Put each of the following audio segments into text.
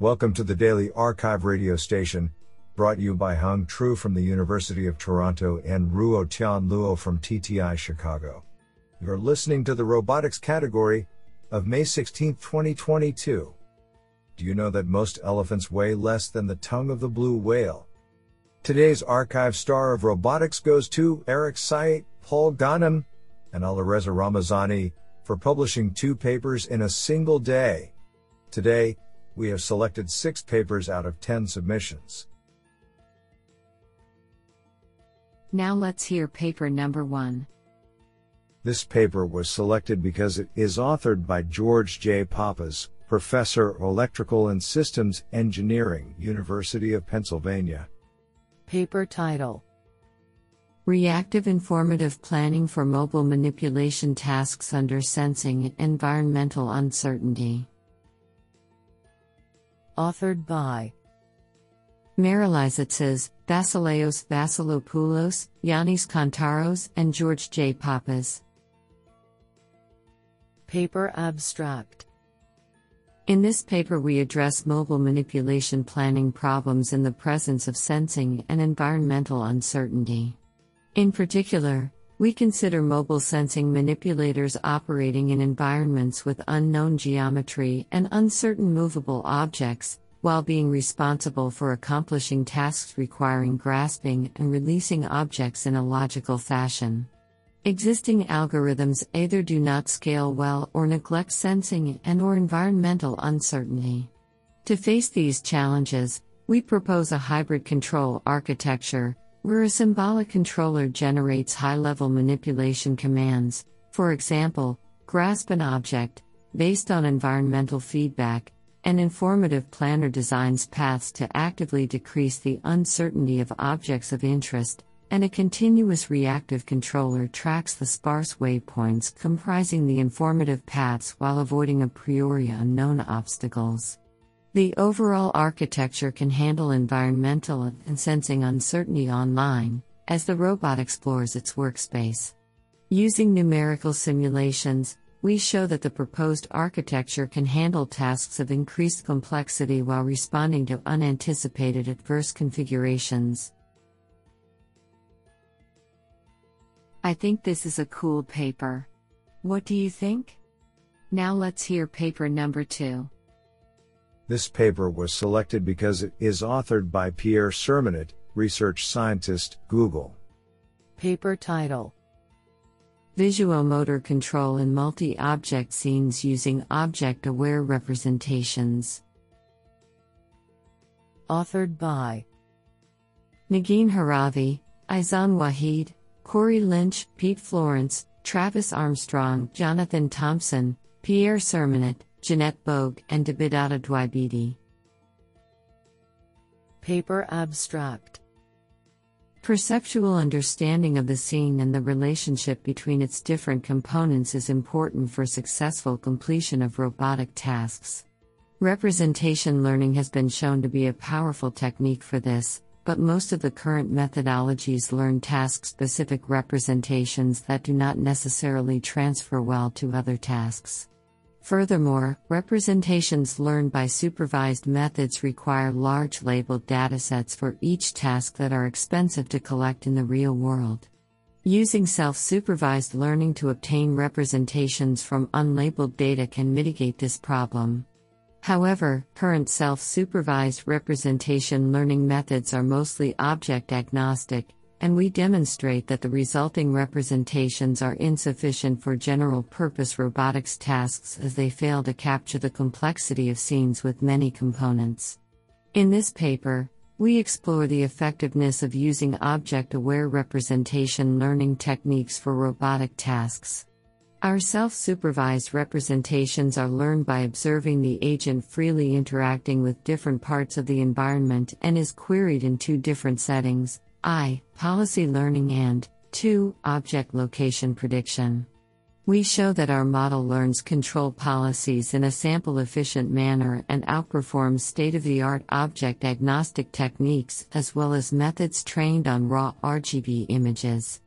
Welcome to the Daily Archive radio station, brought you by Hung Tru from the University of Toronto and Ruo Tian Luo from TTI Chicago. You're listening to the robotics category of May 16, 2022. Do you know that most elephants weigh less than the tongue of the blue whale? Today's archive star of robotics goes to Eric Sihite, Paul Ghanem, and Alireza Ramezani for publishing two papers in a single day. Today, we have selected six papers out of 10 submissions. Now let's hear paper number one. This paper was selected because it is authored by George J. Pappas, Professor of Electrical and Systems Engineering, University of Pennsylvania. Paper title Reactive Informative Planning for Mobile Manipulation Tasks Under Sensing Environmental Uncertainty. Authored by Mariliza Tzes, Vasileios Vasilopoulos, Yannis Kantaros, and George J. Pappas. Paper Abstract In this paper, we address mobile manipulation planning problems in the presence of sensing and environmental uncertainty. In particular, we consider mobile sensing manipulators operating in environments with unknown geometry and uncertain movable objects, while being responsible for accomplishing tasks requiring grasping and releasing objects in a logical fashion. Existing algorithms either do not scale well or neglect sensing and or environmental uncertainty. To face these challenges, we propose a hybrid control architecture where a symbolic controller generates high-level manipulation commands, for example, grasp an object, based on environmental feedback, an informative planner designs paths to actively decrease the uncertainty of objects of interest, and a continuous reactive controller tracks the sparse waypoints comprising the informative paths while avoiding a priori unknown obstacles. The overall architecture can handle environmental and sensing uncertainty online, as the robot explores its workspace. Using numerical simulations, we show that the proposed architecture can handle tasks of increased complexity while responding to unanticipated adverse configurations. I think this is a cool paper. What do you think? Now let's hear paper number two. This paper was selected because it is authored by Pierre Sermanet, research scientist, Google. Paper title Visuomotor control in multi object scenes using object aware representations. Authored by Negin Heravi, Ayzaan Wahid, Corey Lynch, Pete Florence, Travis Armstrong, Jonathan Tompson, Pierre Sermanet, Jeannette Bohg, and Debidatta Dwibedi. Paper Abstract Perceptual understanding of the scene and the relationship between its different components is important for successful completion of robotic tasks. Representation learning has been shown to be a powerful technique for this, but most of the current methodologies learn task specific representations that do not necessarily transfer well to other tasks. Furthermore, representations learned by supervised methods require large labeled datasets for each task that are expensive to collect in the real world. Using self supervised learning to obtain representations from unlabeled data can mitigate this problem. However, current self supervised representation learning methods are mostly object agnostic, and we demonstrate that the resulting representations are insufficient for general purpose robotics tasks as they fail to capture the complexity of scenes with many components. In this paper, we explore the effectiveness of using object aware representation learning techniques for robotic tasks. Our self supervised representations are learned by observing the agent freely interacting with different parts of the environment and is queried in two different settings I. Policy learning and 2. Object location prediction. We show that our model learns control policies in a sample efficient manner and outperforms state of the art object agnostic techniques as well as methods trained on raw RGB images.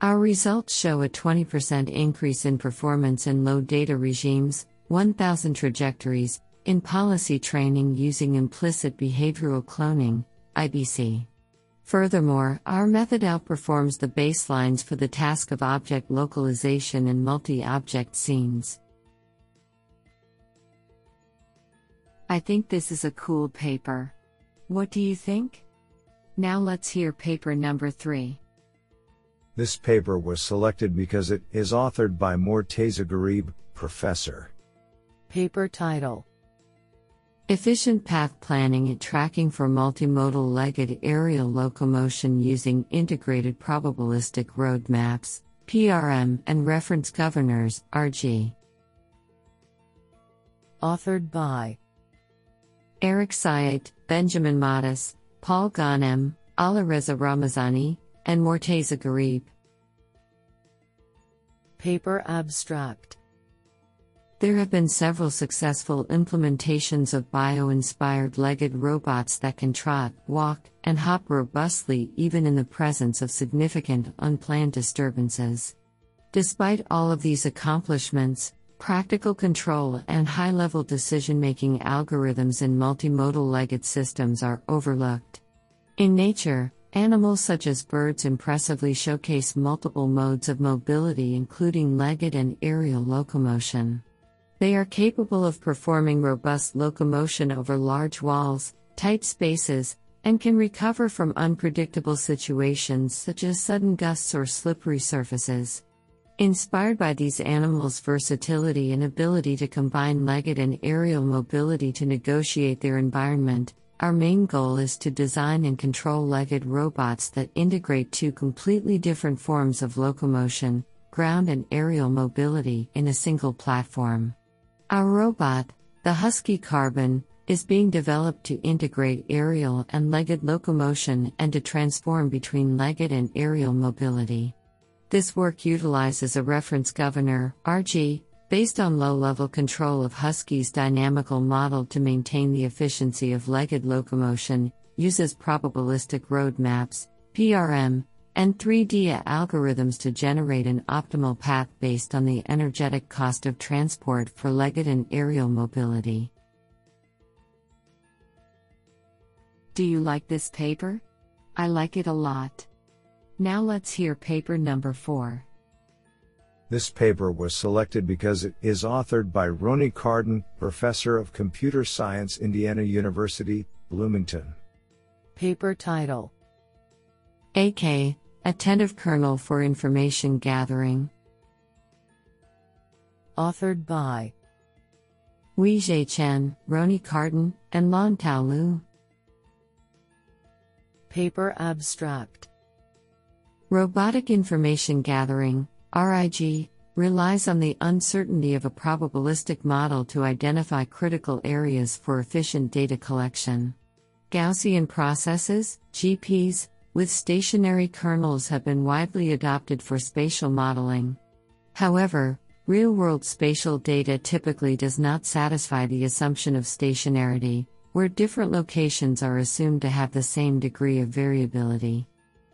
Our results show a 20% increase in performance in low data regimes, 1000 trajectories, in policy training using implicit behavioral cloning, IBC. Furthermore, our method outperforms the baselines for the task of object localization in multi object scenes. I think this is a cool paper. What do you think? Now let's hear paper number 3. This paper was selected because it is authored by Morteza Gharib, professor. Paper title Efficient Path Planning and Tracking for Multimodal Legged Aerial Locomotion Using Integrated Probabilistic Road Maps, PRM, and Reference Governors, RG. Authored by Eric Sihite, Benjamin Mottis, Paul Ghanem, Alireza Ramezani, and Morteza Gharib. Paper Abstract There have been several successful implementations of bio inspired legged robots that can trot, walk, and hop robustly even in the presence of significant unplanned disturbances. Despite all of these accomplishments, practical control and high level decision making algorithms in multimodal legged systems are overlooked. In nature, animals such as birds impressively showcase multiple modes of mobility, including legged and aerial locomotion. They are capable of performing robust locomotion over large walls, tight spaces, and can recover from unpredictable situations such as sudden gusts or slippery surfaces. Inspired by these animals' versatility and ability to combine legged and aerial mobility to negotiate their environment, our main goal is to design and control legged robots that integrate two completely different forms of locomotion, ground and aerial mobility, in a single platform. Our robot, the Husky Carbon, is being developed to integrate aerial and legged locomotion and to transform between legged and aerial mobility. This work utilizes a reference governor, RG, based on low level control of Husky's dynamical model to maintain the efficiency of legged locomotion, uses probabilistic road maps, PRM, and 3D algorithms to generate an optimal path based on the energetic cost of transport for legged and aerial mobility. Do you like this paper? I like it a lot. Now let's hear paper number 4. This paper was selected because it is authored by Roni Khardon, professor of computer science, Indiana University, Bloomington. Paper title AK Attentive Kernel for Information Gathering. Authored by Weizhe Chen, Roni Khardon, and Lantao Liu. Paper Abstract Robotic information gathering, RIG, relies on the uncertainty of a probabilistic model to identify critical areas for efficient data collection. Gaussian processes, GPs, with stationary kernels have been widely adopted for spatial modeling. However, real world spatial data typically does not satisfy the assumption of stationarity, where different locations are assumed to have the same degree of variability.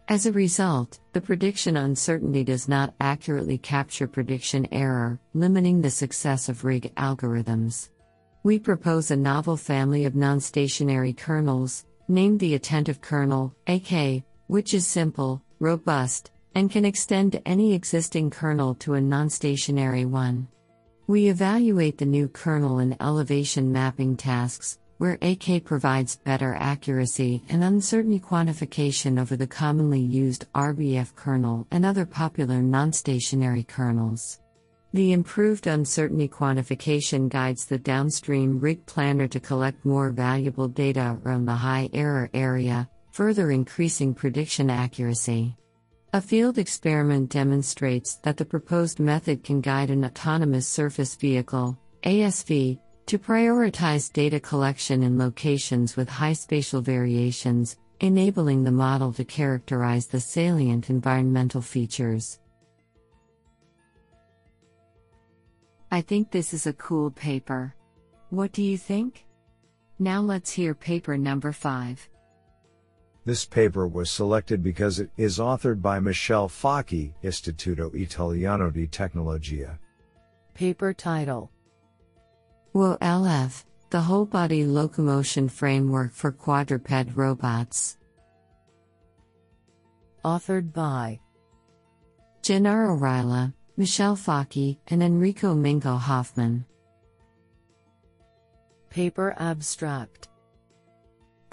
As a result, the prediction uncertainty does not accurately capture prediction error, limiting the success of RIG algorithms. We propose a novel family of non stationary kernels, named the attentive kernel, AK, which is simple, robust, and can extend to any existing kernel to a non stationary one. We evaluate the new kernel in elevation mapping tasks, where AK provides better accuracy and uncertainty quantification over the commonly used RBF kernel and other popular non stationary kernels. The improved uncertainty quantification guides the downstream RIG planner to collect more valuable data around the high error area, further increasing prediction accuracy. A field experiment demonstrates that the proposed method can guide an autonomous surface vehicle, ASV, to prioritize data collection in locations with high spatial variations, enabling the model to characterize the salient environmental features. I think this is a cool paper. What do you think? Now let's hear paper number 5. This paper was selected because it is authored by Michele Focchi, Istituto Italiano di Tecnologia. Paper title WOLF, The Whole Body Locomotion Framework for Quadruped Robots. Authored by Gennaro Raiola, Michele Focchi, and Enrico Mingo Hoffman. Paper Abstract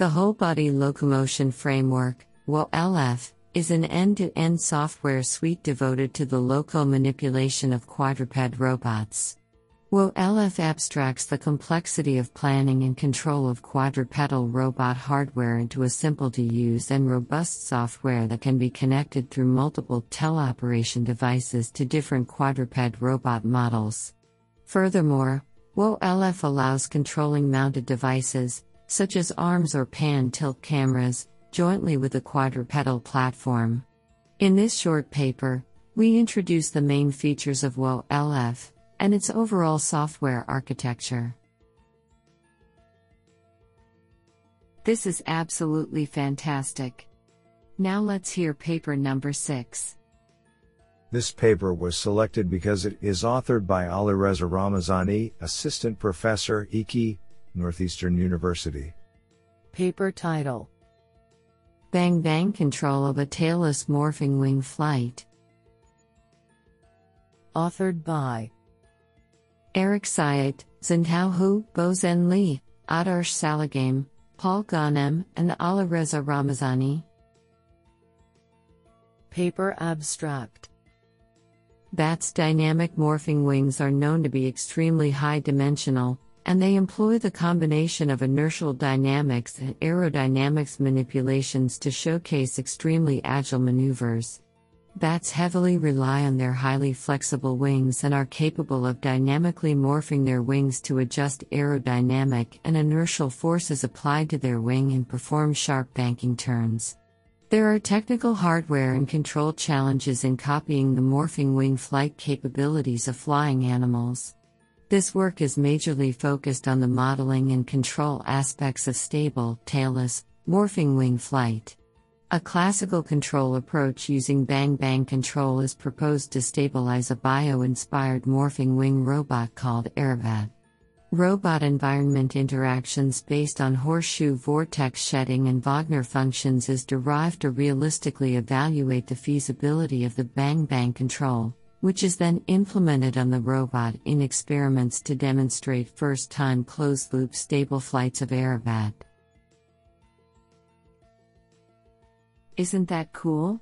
The Whole Body Locomotion Framework, WOLF, is an end to end software suite devoted to the local manipulation of quadruped robots. WOLF abstracts the complexity of planning and control of quadrupedal robot hardware into a simple to use and robust software that can be connected through multiple teleoperation devices to different quadruped robot models. Furthermore, WOLF allows controlling mounted devices, such as arms or pan tilt cameras, jointly with the quadrupedal platform. In this short paper, we introduce the main features of WOLF and its overall software architecture. This is absolutely fantastic. Now let's hear paper number 6. This paper was selected because it is authored by Alireza Ramezani, Assistant Professor, IKI, Northeastern University. Paper title Bang Bang Control of a Tailless Morphing Wing Flight. Authored by Eric Sihite, Zhentao Hu, Bozhen Li, Adarsh Salagame, Paul Ghanem, and Alireza Ramezani. Paper Abstract Bats' dynamic morphing wings are known to be extremely high dimensional, and they employ the combination of inertial dynamics and aerodynamics manipulations to showcase extremely agile maneuvers. Bats heavily rely on their highly flexible wings and are capable of dynamically morphing their wings to adjust aerodynamic and inertial forces applied to their wing and perform sharp banking turns. There are technical hardware and control challenges in copying the morphing wing flight capabilities of flying animals. This work is majorly focused on the modeling and control aspects of stable, tailless, morphing wing flight. A classical control approach using bang bang control is proposed to stabilize a bio inspired morphing wing robot called Aerobat. Robot environment interactions based on horseshoe vortex shedding and Wagner functions is derived to realistically evaluate the feasibility of the bang bang control, which is then implemented on the robot in experiments to demonstrate first time closed loop stable flights of Aerobat. Isn't that cool?